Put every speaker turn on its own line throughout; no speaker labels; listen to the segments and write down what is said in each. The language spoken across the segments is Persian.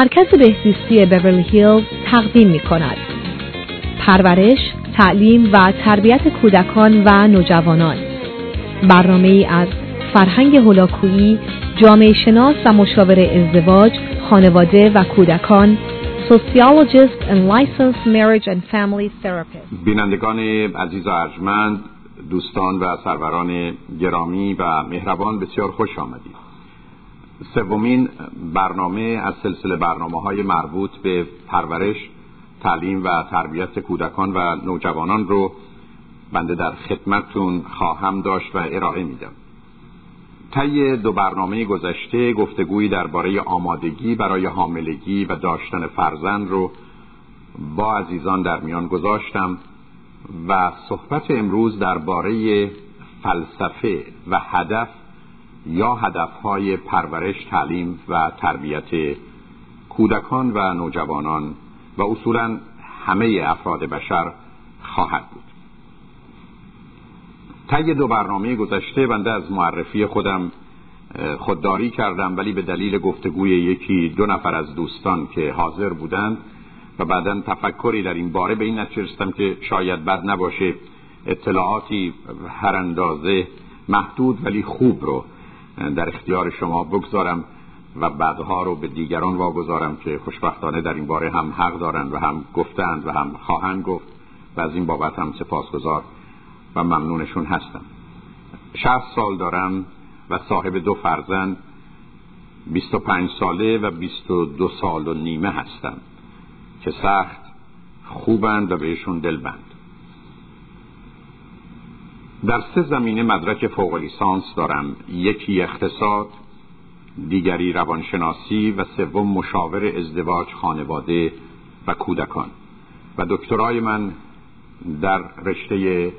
مرکز بهزیستی بیورلی هیلز تقدیم می کند. پرورش، تعلیم و تربیت کودکان و نوجوانان. برنامه از فرهنگ هولاکویی، جامعه شناس و مشاور ازدواج، خانواده و کودکان Sociologist and Licensed Marriage and Family Therapist.
بینندگان عزیز و ارجمند دوستان و سروران گرامی و مهربان بسیار خوش آمدید. سومین برنامه از سلسله برنامه های مربوط به پرورش تعلیم و تربیت کودکان و نوجوانان رو بنده در خدمتتون خواهم داشت و ارائه میدم. طی دو برنامه گذشته گفتگویی درباره آمادگی برای حاملگی و داشتن فرزند رو با عزیزان در میان گذاشتم و صحبت امروز درباره فلسفه و هدف یا هدفهای پرورش تعلیم و تربیت کودکان و نوجوانان و اصولا همه افراد بشر خواهد بود. طی دو برنامه گذشته بنده از معرفی خودم خودداری کردم ولی به دلیل گفتگوی یکی دو نفر از دوستان که حاضر بودند و بعدا تفکری در این باره به این نتیجه که شاید بد نباشه اطلاعاتی هر اندازه محدود ولی خوب رو در اختیار شما بگذارم و بعدها رو به دیگران واگذارم که خوشبختانه در این باره هم حق دارند و هم گفتند و هم خواهند گفت و از این بابت هم سپاسگزار و ممنونشون هستم. شهست سال دارم و صاحب دو فرزند 25 ساله و 22 سال و نیمه هستم که سخت خوبند و بهشون دلبند. در سه زمینه مدرک فوق لیسانس دارم. یکی اقتصاد دیگری روانشناسی و سوم مشاور ازدواج خانواده و کودکان. و دکترای من در رشته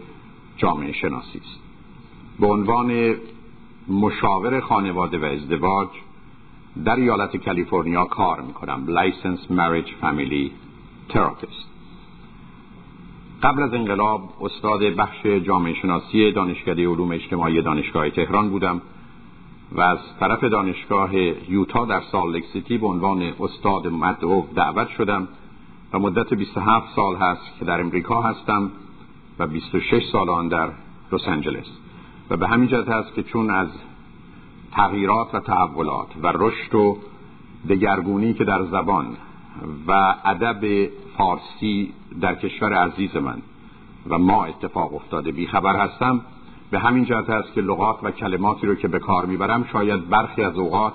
جامعه شناسی است. به عنوان مشاور خانواده و ازدواج در ایالت کالیفرنیا کار می‌کنم. Licensed Marriage Family Therapist. قبل از انقلاب استاد بخش جامعه شناسی دانشکده علوم اجتماعی دانشگاه تهران بودم و از طرف دانشگاه یوتا در سال سیتی به عنوان استاد مدعو دعوت شدم و مدت 27 سال هست که در امریکا هستم و 26 سال آن در لس آنجلس. و به همین جهت هست که چون از تغییرات و تحولات و رشد و دگرگونی که در زبان و ادب فارسی در کشور عزیز من. و ما اتفاق افتاده. بیخبر هستم. به همین جهت است که لغات و کلماتی رو که به کار می‌برم شاید برخی از اوقات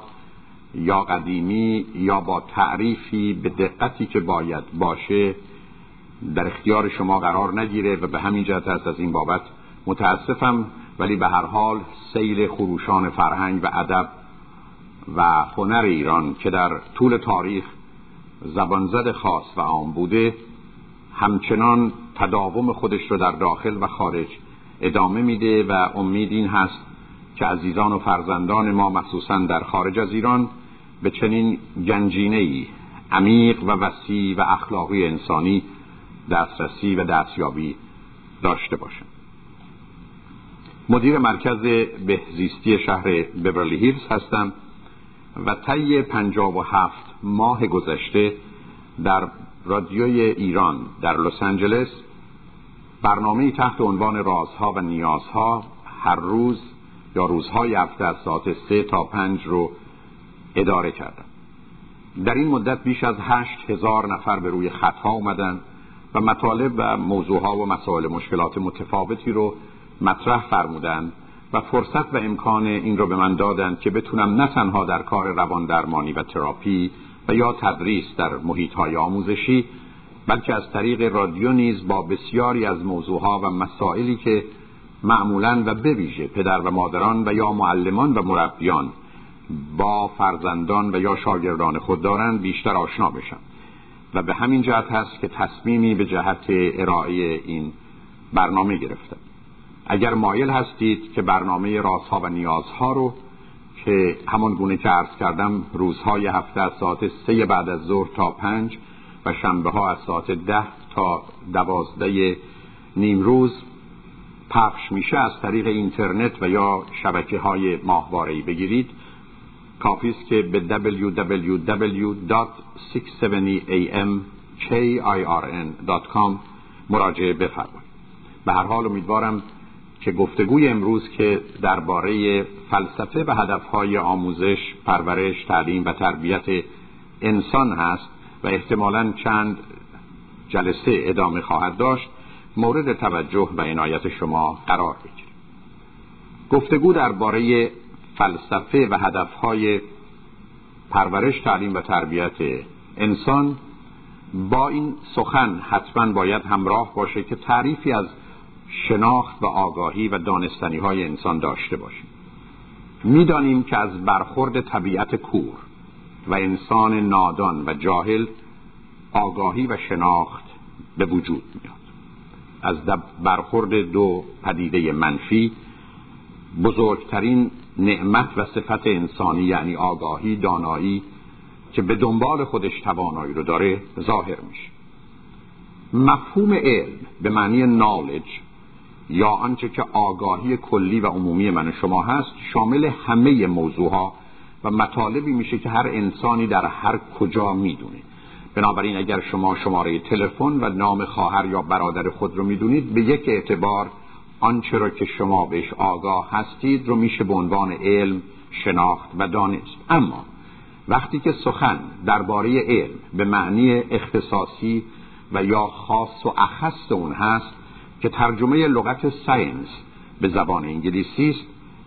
یا قدیمی یا با تعریفی به دقتی که باید باشه در اختیار شما قرار نگیره و به همین جهت است از این بابت متاسفم. ولی به هر حال سیل خروشان فرهنگ و ادب و هنر ایران که در طول تاریخ زبانزد خاص و عام بوده همچنان تداوم خودش رو در داخل و خارج ادامه میده و امید این هست که عزیزان و فرزندان ما مخصوصا در خارج از ایران به چنین گنجینه ای عمیق و وسیع و اخلاقی انسانی دسترسی و دستیابی داشته باشند. مدیر مرکز بهزیستی شهر ببرلی هیلز هستم و طی پنجاب و هفت ماه گذشته در رادیوی ایران در لس آنجلس برنامه تحت عنوان رازها و نیازها هر روز یا روزهای هفته از ساعت سه تا پنج رو اداره کردم. در این مدت بیش از هشت هزار نفر به روی خطها اومدن و مطالب و موضوعها و مسائل مشکلات متفاوتی رو مطرح فرمودند و فرصت و امکان این رو به من دادند که بتونم نه تنها در کار روان درمانی و تراپی و یا تدریس در محیط های آموزشی بلکه از طریق رادیو نیز با بسیاری از موضوعها و مسائلی که معمولا و بویژه پدر و مادران و یا معلمان و مربیان با فرزندان و یا شاگردان خود دارند بیشتر آشنا بشن و به همین جهت هست که تصمیمی به جهت ارائه این برنامه گرفتم. اگر مایل هستید که برنامه رازها و نیازها رو که همان گونه که عرض کردم روزهای هفته از ساعت سه بعد از ظهر تا پنج و شنبه ها از ساعت ده تا دوازده نیم روز پخش میشه از طریق اینترنت و یا شبکه های ماهواره‌ای بگیرید کافی است که به www. 670am kirn.com مراجعه بفرمایید به هر حال امیدوارم که گفتگوی امروز که درباره فلسفه و هدفهای آموزش، پرورش، تعلیم و تربیت انسان هست و احتمالا چند جلسه ادامه خواهد داشت مورد توجه و عنایت شما قرار بگیریم. گفتگو درباره فلسفه و هدفهای پرورش تعلیم و تربیت انسان با این سخن حتما باید همراه باشه که تعریفی از شناخت و آگاهی و دانستنی های انسان داشته باشیم. می‌دانیم که از برخورد طبیعت کور و انسان نادان و جاهل آگاهی و شناخت به وجود میاد. از برخورد دو پدیده منفی بزرگترین نعمت و صفت انسانی یعنی آگاهی دانایی که به دنبال خودش توانایی رو داره ظاهر میشه. مفهوم علم به معنی نالج یا آنچه که آگاهی کلی و عمومی من شما هست شامل همه موضوعها و مطالبی میشه که هر انسانی در هر کجا می‌دونه. بنابراین اگر شما شماره تلفن و نام خواهر یا برادر خود رو می‌دونید به یک اعتبار آنچه را که شما بهش آگاه هستید رو میشه به عنوان علم شناخت و دانست. اما وقتی که سخن درباره علم به معنی اختصاصی و یا خاص و اخص اون هست که ترجمه لغت ساینس به زبان انگلیسی است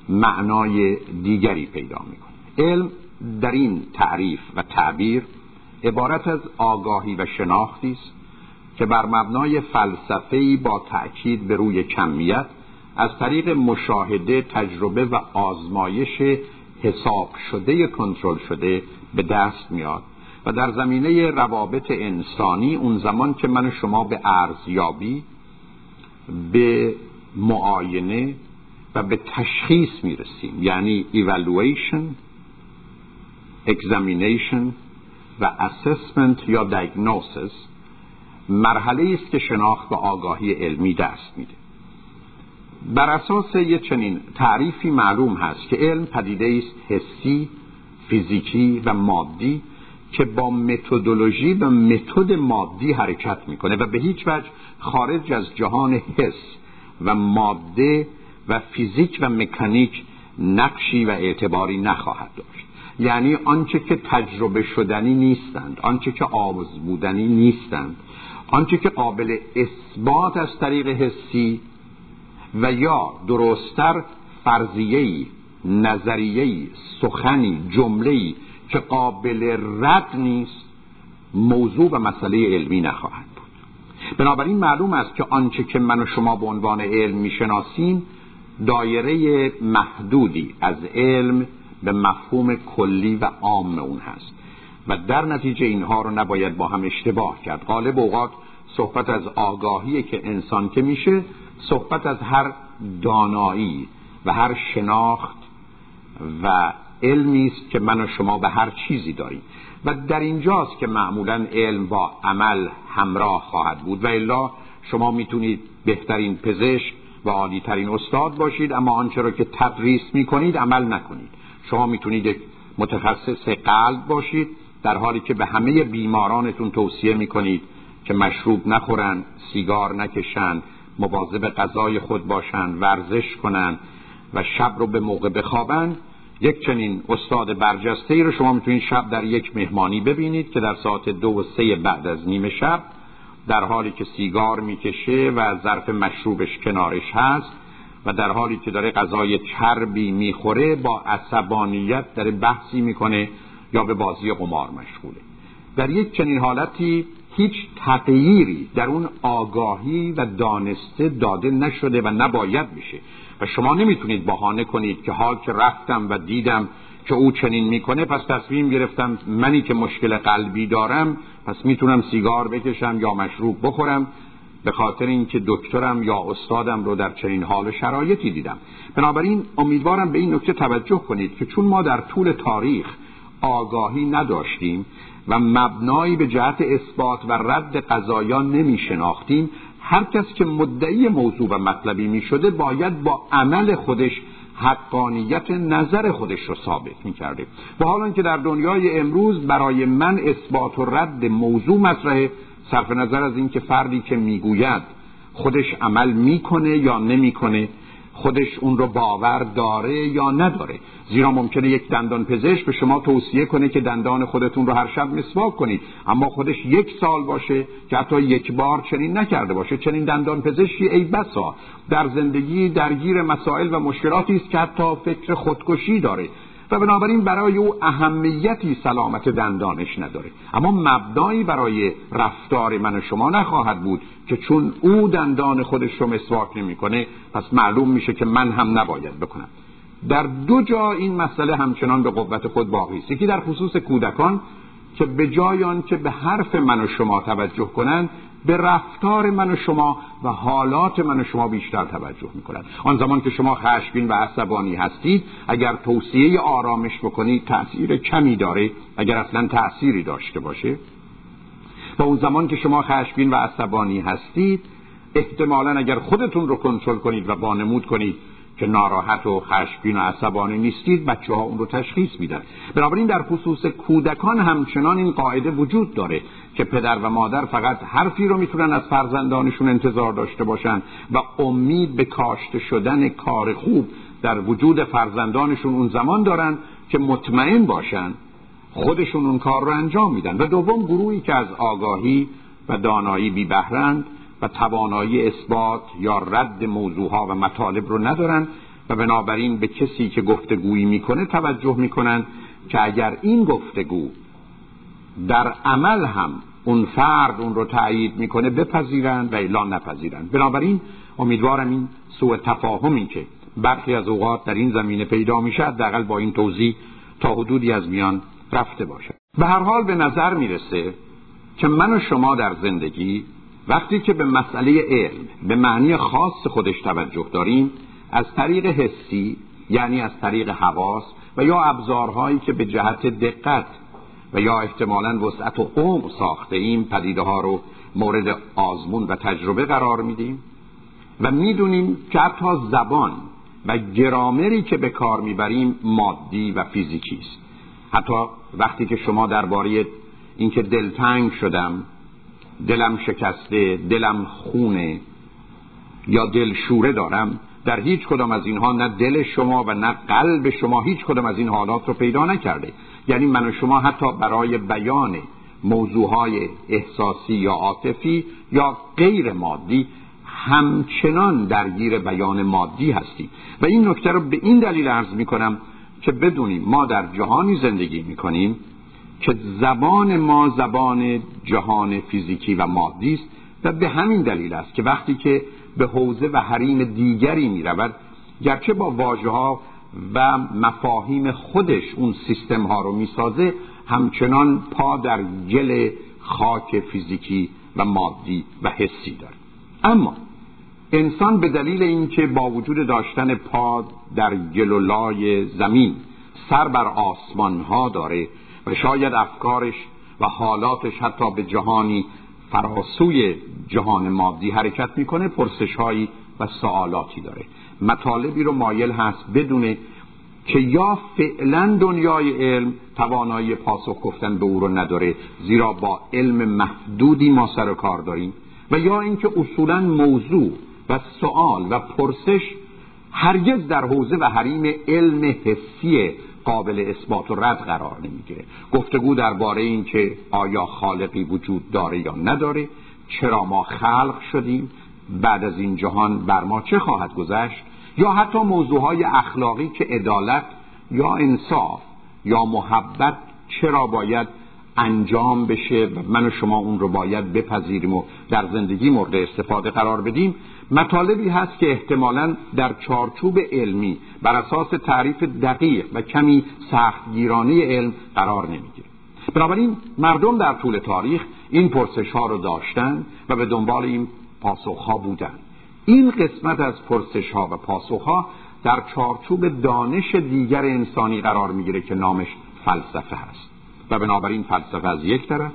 معنای دیگری پیدا می‌کنه. علم در این تعریف و تعبیر عبارت از آگاهی و شناختی است که بر مبنای فلسفه‌ای با تأکید به روی کمیت از طریق مشاهده تجربه و آزمایش حساب شده کنترل شده به دست میاد و در زمینه روابط انسانی اون زمان که من شما به ارزیابی به معاینه و به تشخیص می‌رسیم. یعنی evaluation examination و assessment یا diagnosis مرحله است که شناخت و آگاهی علمی دست میده. بر اساس یه چنین تعریفی معلوم هست که علم پدیده است حسی فیزیکی و مادی که با متدولوژی و متد مادی حرکت می‌کنه و به هیچ وجه خارج از جهان حس و ماده و فیزیک و مکانیک نقشی و اعتباری نخواهد داشت. یعنی آنچه که تجربه شدنی نیستند آنچه که آموز بودنی نیستند آنچه که قابل اثبات از طریق حسی و یا درستتر فرضیه‌ای نظریه‌ای سخنی جمله‌ای که قابل رد نیست موضوع و مسئله علمی نخواهد بود. بنابراین معلوم است که آنچه که من و شما به عنوان علم می‌شناسیم دایره محدودی از علم به مفهوم کلی و عام اون هست. و در نتیجه اینها رو نباید با هم اشتباه کرد. غالب اوقات صحبت از آگاهی که انسان که میشه صحبت از هر دانایی و هر شناخت و علمی است که من و شما به هر چیزی داریم. و در اینجاست که معمولا علم با عمل همراه خواهد بود. و الا شما می‌تونید بهترین پزشک و عالیترین استاد باشید اما آنچه را که تدریس می‌کنید عمل نکنید. شما می‌تونید متخصص قلب باشید در حالی که به همه بیمارانتون توصیه می‌کنید که مشروب نخورن سیگار نکشن مواظب غذای خود باشند ورزش کنند و شب رو به موقع بخوابند. یک چنین استاد برجسته ای رو شما می‌تونید شب در یک مهمانی ببینید که در ساعت دو و سه بعد از نیمه شب در حالی که سیگار می‌کشه و ظرف مشروبش کنارش هست و در حالی که داره غذای چربی می‌خوره با عصبانیت داره بحثی می‌کنه یا به بازی قمار مشغوله. در یک چنین حالتی هیچ تغییری در اون آگاهی و دانسته داده نشده و نباید بشه. و شما نمی‌تونید بهانه کنید که حال که رفتم و دیدم که او چنین می‌کنه پس تصمیم گرفتم منی که مشکل قلبی دارم پس می‌تونم سیگار بکشم یا مشروب بخورم به خاطر اینکه دکترم یا استادم رو در چنین حال شرایطی دیدم. بنابراین امیدوارم به این نکته توجه کنید که چون ما در طول تاریخ آگاهی نداشتیم و مبنایی به جهت اثبات و رد قضایان نمی شناختیم هر کس که مدعی موضوع و مطلبی می شده باید با عمل خودش حقانیت نظر خودش رو ثابت می‌کرده. و حالا که در دنیای امروز برای من اثبات و رد موضوع مطرحه صرف نظر از اینکه فردی که می‌گوید خودش عمل می‌کنه یا نمی‌کنه خودش اون رو باور داره یا نداره. زیرا ممکنه یک دندان پزشک به شما توصیه کنه که دندان خودتون رو هر شب مسواک کنید. اما خودش یک سال باشه که حتی یک بار چنین نکرده باشه. چنین دندان پزشکی ای بسا. در زندگی درگیر مسائل و مشکلاتی است که حتی فکر خودکشی داره. و بنابراین برای او اهمیتی سلامت دندانش نداره. اما مبنایی برای رفتار من و شما نخواهد بود که چون او دندان خودش رو مسواک نمی‌کنه پس معلوم میشه که من هم نباید بکنم. در دو جا این مسئله همچنان به قوت خود باقی است. یکی در خصوص کودکان که به جای آن که به حرف من و شما توجه کنند به رفتار من و شما و حالات من و شما بیشتر توجه می‌کنند آن زمان که شما خشمگین و عصبانی هستید اگر توصیه آرامش بکنید تأثیر کمی داره اگر اصلا تأثیری داشته باشه. و اون زمان که شما خشمگین و عصبانی هستید احتمالا اگر خودتون رو کنترل کنید و بانمود کنید که ناراحت و خشمگین و عصبانی نیستید بچه ها اون رو تشخیص میدن. بنابراین در خصوص کودکان همچنان این قاعده وجود داره که پدر و مادر فقط حرفی رو می‌تونن از فرزندانشون انتظار داشته باشن و امید به کاشته شدن کار خوب در وجود فرزندانشون اون زمان دارن که مطمئن باشن خودشون اون کار رو انجام میدن. و دوم گروهی که از آگاهی و دانایی بی بهرند و توانایی اثبات یا رد موضوعها و مطالب رو ندارن و بنابراین به کسی که گفتگویی می‌کنه توجه می‌کنن که اگر این گفتگو در عمل هم اون فرد اون رو تایید می‌کنه بپذیرند و اعلان نپذیرند. بنابراین امیدوارم این سوء تفاهمی که برخی از اوقات در این زمینه پیدا میشه حداقل با این توضیح تا حدودی از میان رفته باشد. به هر حال به نظر می‌رسه که من و شما در زندگی وقتی که به مسئله علم به معنی خاص خودش توجه داریم از طریق حسی یعنی از طریق حواس و یا ابزارهایی که به جهت دقت و یا احتمالا وسعت و عمق ساخته ایم پدیده ها رو مورد آزمون و تجربه قرار میدیم و می‌دونیم که حتی زبان و گرامری که به کار می‌بریم مادی و فیزیکی است. حتی وقتی که شما درباره اینکه دلتنگ شدم دلم شکسته دلم خونه یا دل شوره دارم در هیچ کدام از اینها نه دل شما و نه قلب شما هیچ کدام از این حالات رو پیدا نکرده. یعنی من و شما حتی برای بیان موضوعهای احساسی یا عاطفی یا غیر مادی همچنان درگیر بیان مادی هستیم. و این نکته رو به این دلیل عرض می کنم که بدونیم ما در جهانی زندگی می کنیم که زبان ما زبان جهان فیزیکی و مادی است و به همین دلیل است که وقتی که به حوزه و حریم دیگری می رود گرچه با واژه ها و مفاهیم خودش اون سیستم ها رو می سازه همچنان پا در گل خاک فیزیکی و مادی و حسی داره. اما انسان به دلیل اینکه با وجود داشتن پا در گل و لای زمین سر بر آسمان ها داره و شاید افکارش و حالاتش حتی به جهانی فراسوی جهان مادی حرکت می‌کنه پرسش هایی و سوالاتی داره. مطالبی رو مایل هست بدونه که یا فعلا دنیای علم توانایی پاسخ گفتن به او رو نداره زیرا با علم محدودی ما سر و کار داریم و یا اینکه اصولا موضوع و سوال و پرسش هرگز در حوزه و حریم علم حسی قابل اثبات و رد قرار نمی‌گیره. گفتگو درباره این که آیا خالقی وجود داره یا نداره چرا ما خلق شدیم بعد از این جهان بر ما چه خواهد گذشت یا حتی موضوعهای اخلاقی که عدالت یا انصاف یا محبت چرا باید انجام بشه و من و شما اون رو باید بپذیریم و در زندگی مورد استفاده قرار بدیم. مطالبی هست که احتمالا در چارچوب علمی بر اساس تعریف دقیق و کمی سختگیرانه علم قرار نمی‌گیره بنابراین مردم در طول تاریخ این پرسش ها رو داشتن و به دنبال این پاسخ ها بودن. این قسمت از پرسش ها و پاسخ ها در چارچوب دانش دیگر انسانی قرار می‌گیره که نامش فلسفه هست و بنابراین فلسفه از یک طرف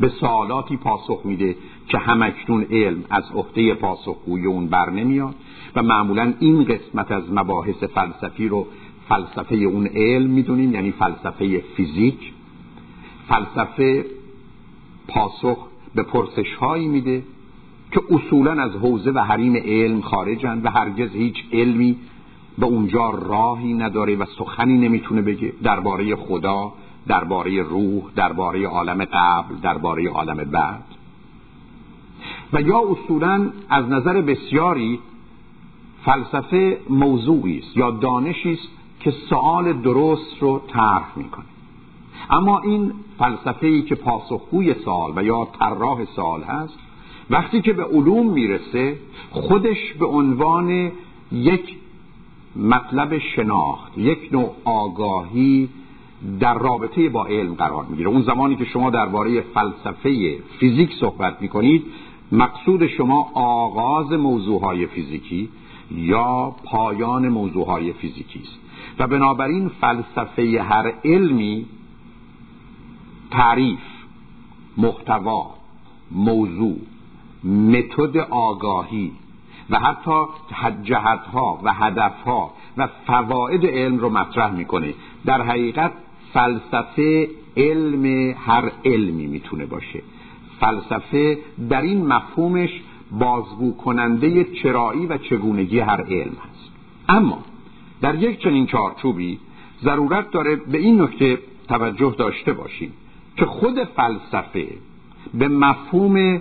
به سوالاتی پاسخ میده که همکنون علم از عهده پاسخگوی اون بر نمیاد و معمولا این قسمت از مباحث فلسفی رو فلسفه اون علم می‌دونیم یعنی فلسفه فیزیک. فلسفه پاسخ به پرسش هایی میده که اصولا از حوزه و حریم علم خارجن و هرگز هیچ علمی به اونجا راهی نداره و سخنی نمی‌تونه بگه. درباره خدا درباره روح درباره عالم قبل درباره عالم بعد. و یا اصولا از نظر بسیاری فلسفه موضوعی است یا دانشی است که سوال درست رو طرح می‌کنه. اما این فلسفه ای که پاسخگوی سوال و یا طراح سوال هست وقتی که به علوم می‌رسه خودش به عنوان یک مطلب شناخت یک نوع آگاهی در رابطه با علم قرار می‌گیره. اون زمانی که شما درباره فلسفه فیزیک صحبت می‌کنید مقصود شما آغاز موضوعهای فیزیکی یا پایان موضوعهای فیزیکی است. و بنابراین فلسفه هر علمی تعریف محتوا موضوع متد آگاهی و حتی جهتها و هدفها و فواید علم رو مطرح می‌کنه. در حقیقت فلسفه علم هر علمی می‌تونه باشه. فلسفه در این مفهومش بازگو کننده چرایی و چگونگی هر علم هست اما در یک چنین چارچوبی ضرورت داره به این نکته توجه داشته باشیم که خود فلسفه به مفهوم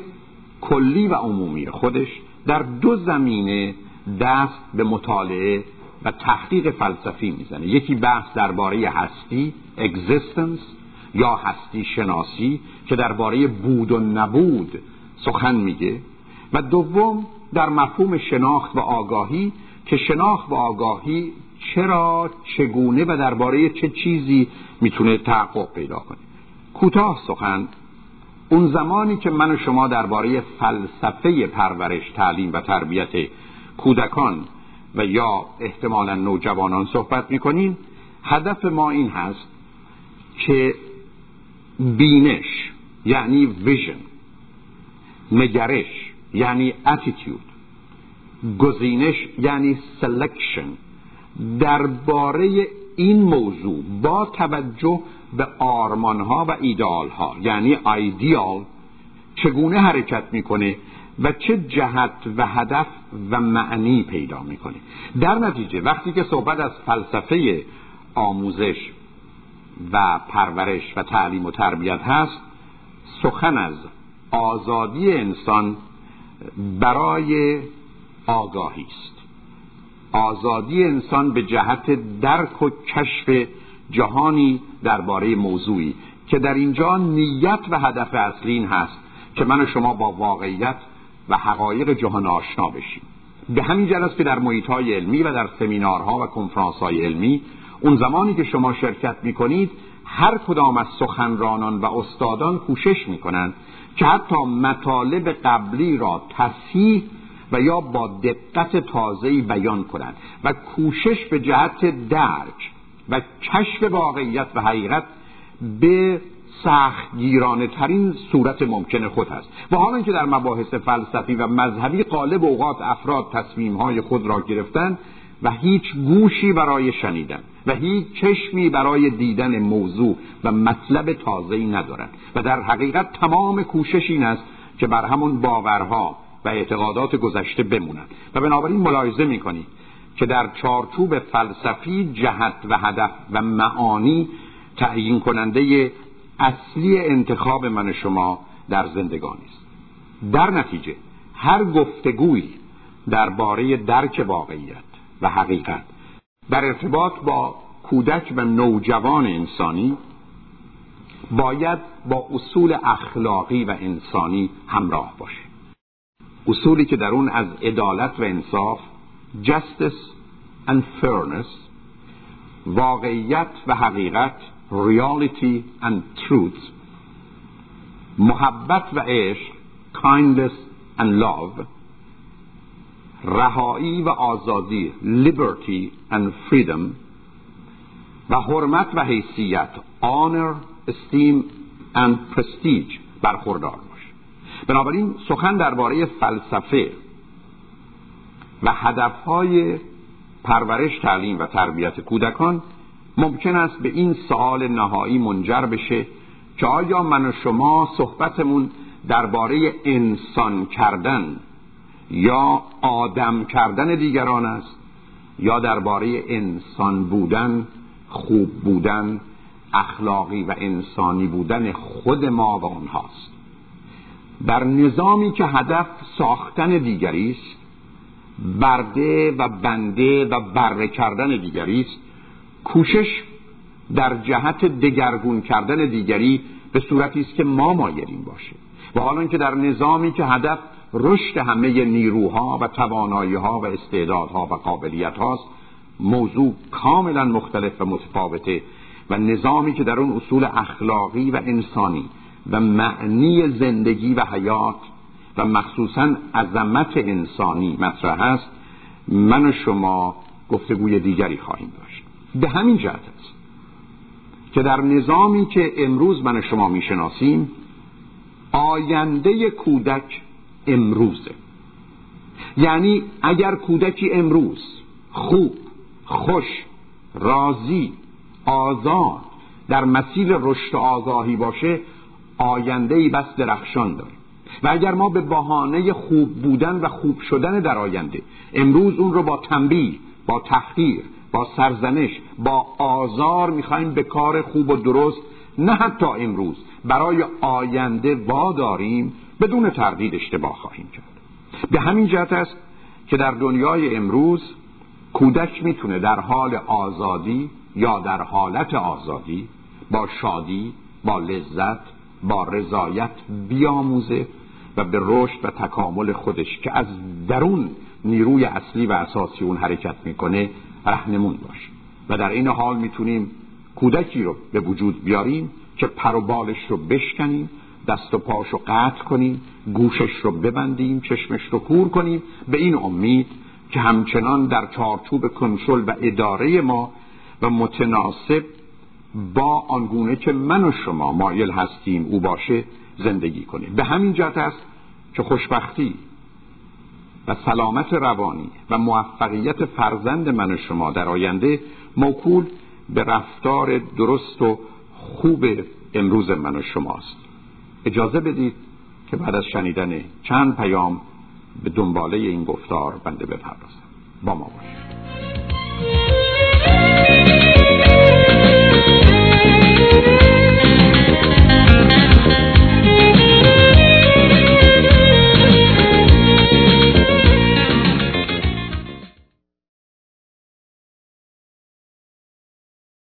کلی و عمومی خودش در دو زمینه دست به مطالعه و تحقیق فلسفی می‌زنه. یکی بحث درباره هستی existence یا هستی شناسی که درباره بود و نبود سخن میگه و دوم در مفهوم شناخت و آگاهی که شناخت و آگاهی چرا چگونه و درباره چه چیزی می‌تونه تحقق پیدا کنه. کوتاه سخن اون زمانی که من و شما درباره فلسفه پرورش تعلیم و تربیت کودکان و یا احتمالا نوجوانان صحبت می‌کنیم هدف ما این هست که بینش یعنی vision نگرش یعنی attitude گزینش یعنی selection درباره این موضوع با توجه به آرمان ها و ایده‌آل ها یعنی ایدیال چگونه حرکت می‌کنه و چه جهت و هدف و معنی پیدا می‌کنه. در نتیجه وقتی که صحبت از فلسفه آموزش و پرورش و تعلیم و تربیت هست سخن از آزادی انسان برای آگاهی است. آزادی انسان به جهت درک و کشف جهانی درباره موضوعی که در اینجا نیت و هدف اصلی این هست که من و شما با واقعیت و حقایق جهان آشنا بشیم. به همین جلس که در محیط های علمی و در سمینارها و کنفرانس های علمی اون زمانی که شما شرکت می کنید هر کدام از سخنرانان و استادان کوشش می کنند که حتی مطالب قبلی را تصحیح و یا با دقت تازه‌ای بیان کنند و کوشش به جهت درک و کشف واقعیت و حقیقت به سخت گیرانه ترین صورت ممکن خود است. و حالا که در مباحث فلسفی و مذهبی قالب اوقات افراد تصمیم های خود را گرفتن و هیچ گوشی برای شنیدن. و هیچ چشمی برای دیدن موضوع و مطلب تازه‌ای ندارند و در حقیقت تمام کوشش این است که بر همون باورها و اعتقادات گذشته بمونند. و بنابراین ملاحظه می‌کنید که در چارچوب فلسفی جهت و هدف و معانی تعیین کننده اصلی انتخاب من شما در زندگانی است. در نتیجه هر گفتگویی درباره درک واقعیت و حقیقت در ارتباط با کودک و نوجوان انسانی باید با اصول اخلاقی و انسانی همراه باشه. اصولی که در اون از عدالت و انصاف justice and fairness واقعیت و حقیقت reality and truth محبت و عشق kindness and love رهایی و آزادی liberty and freedom و حرمت و حیثیت honor, esteem and prestige برخوردار باشه. بنابراین سخن درباره فلسفه و هدفهای پرورش تعلیم و تربیت کودکان ممکن است به این سوال نهایی منجر بشه که آیا من و شما صحبتمون درباره انسان کردن یا آدم کردن دیگران است یا درباره انسان بودن خوب بودن اخلاقی و انسانی بودن خود ما و آنهاست در نظامی که هدف ساختن دیگری است برده و بنده و بره کردن دیگری است کوشش در جهت دگرگون کردن دیگری به صورتی است که ما مایلیم باشه. و حالا که در نظامی که هدف رشد همه نیروها و توانایی ها و استعدادها و قابلیت هاست موضوع کاملا مختلف و متفاوته و نظامی که در اون اصول اخلاقی و انسانی و معنی زندگی و حیات و مخصوصا عظمت انسانی مطرح است من و شما گفتگوی دیگری خواهیم داشت. به همین جهت است که در نظامی که امروز من و شما می‌شناسیم آینده کودک امروزه. یعنی اگر کودکی امروز خوب خوش راضی آزاد در مسیر رشد آگاهی باشه آینده ای بس درخشان داره. و اگر ما به بهانه خوب بودن و خوب شدن در آینده امروز اون رو با تنبیه با تحقیر با سرزنش با آزار می‌خوایم به کار خوب و درست نه حتی امروز برای آینده واداریم بدون تردید اشتباه خواهیم کرد. به همین جهت است که در دنیای امروز کودک می‌تونه در حال آزادی یا در حالت آزادی با شادی با لذت با رضایت بیاموزه و به رشد و تکامل خودش که از درون نیروی اصلی و اساسی اون حرکت می‌کنه رهنمون باشه. و در این حال می‌تونیم کودکی رو به وجود بیاریم که پر و بالش رو بشکنیم دست و پاش رو قطع کنیم گوشش رو ببندیم چشمش رو کور کنیم. به این امید که همچنان در چارچوب کنترل و اداره ما و متناسب با آنگونه که من و شما مایل هستیم او باشه زندگی کنیم. به همین جهت است که خوشبختی و سلامت روانی و موفقیت فرزند من و شما در آینده موکول به رفتار درست و خوب امروز من و شماست. اجازه بدید که بعد از شنیدن چند پیام به دنباله این گفتار بنده بپردازم. با ما باشید.